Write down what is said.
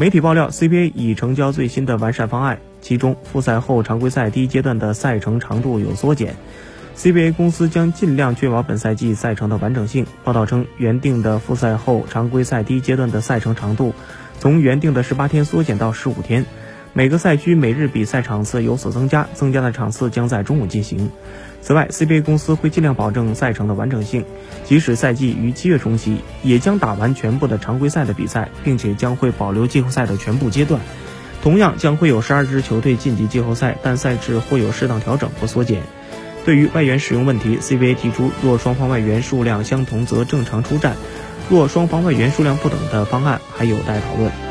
媒体爆料，CBA 已成交最新的完善方案，其中复赛后常规赛第一阶段的赛程长度有缩减。CBA 公司将尽量确保本赛季赛程的完整性。报道称，原定的复赛后常规赛第一阶段的赛程长度，从原定的十八天缩减到十五天。每个赛区每日比赛场次有所增加，增加的场次将在中午进行。此外，CBA 公司会尽量保证赛程的完整性，即使赛季于七月重启，也将打完全部的常规赛的比赛，并且将会保留季后赛的全部阶段。同样将会有十二支球队晋级季后赛，但赛制会有适当调整或缩减。对于外援使用问题，CBA 提出，若双方外援数量相同则正常出战，若双方外援数量不等的方案还有待讨论。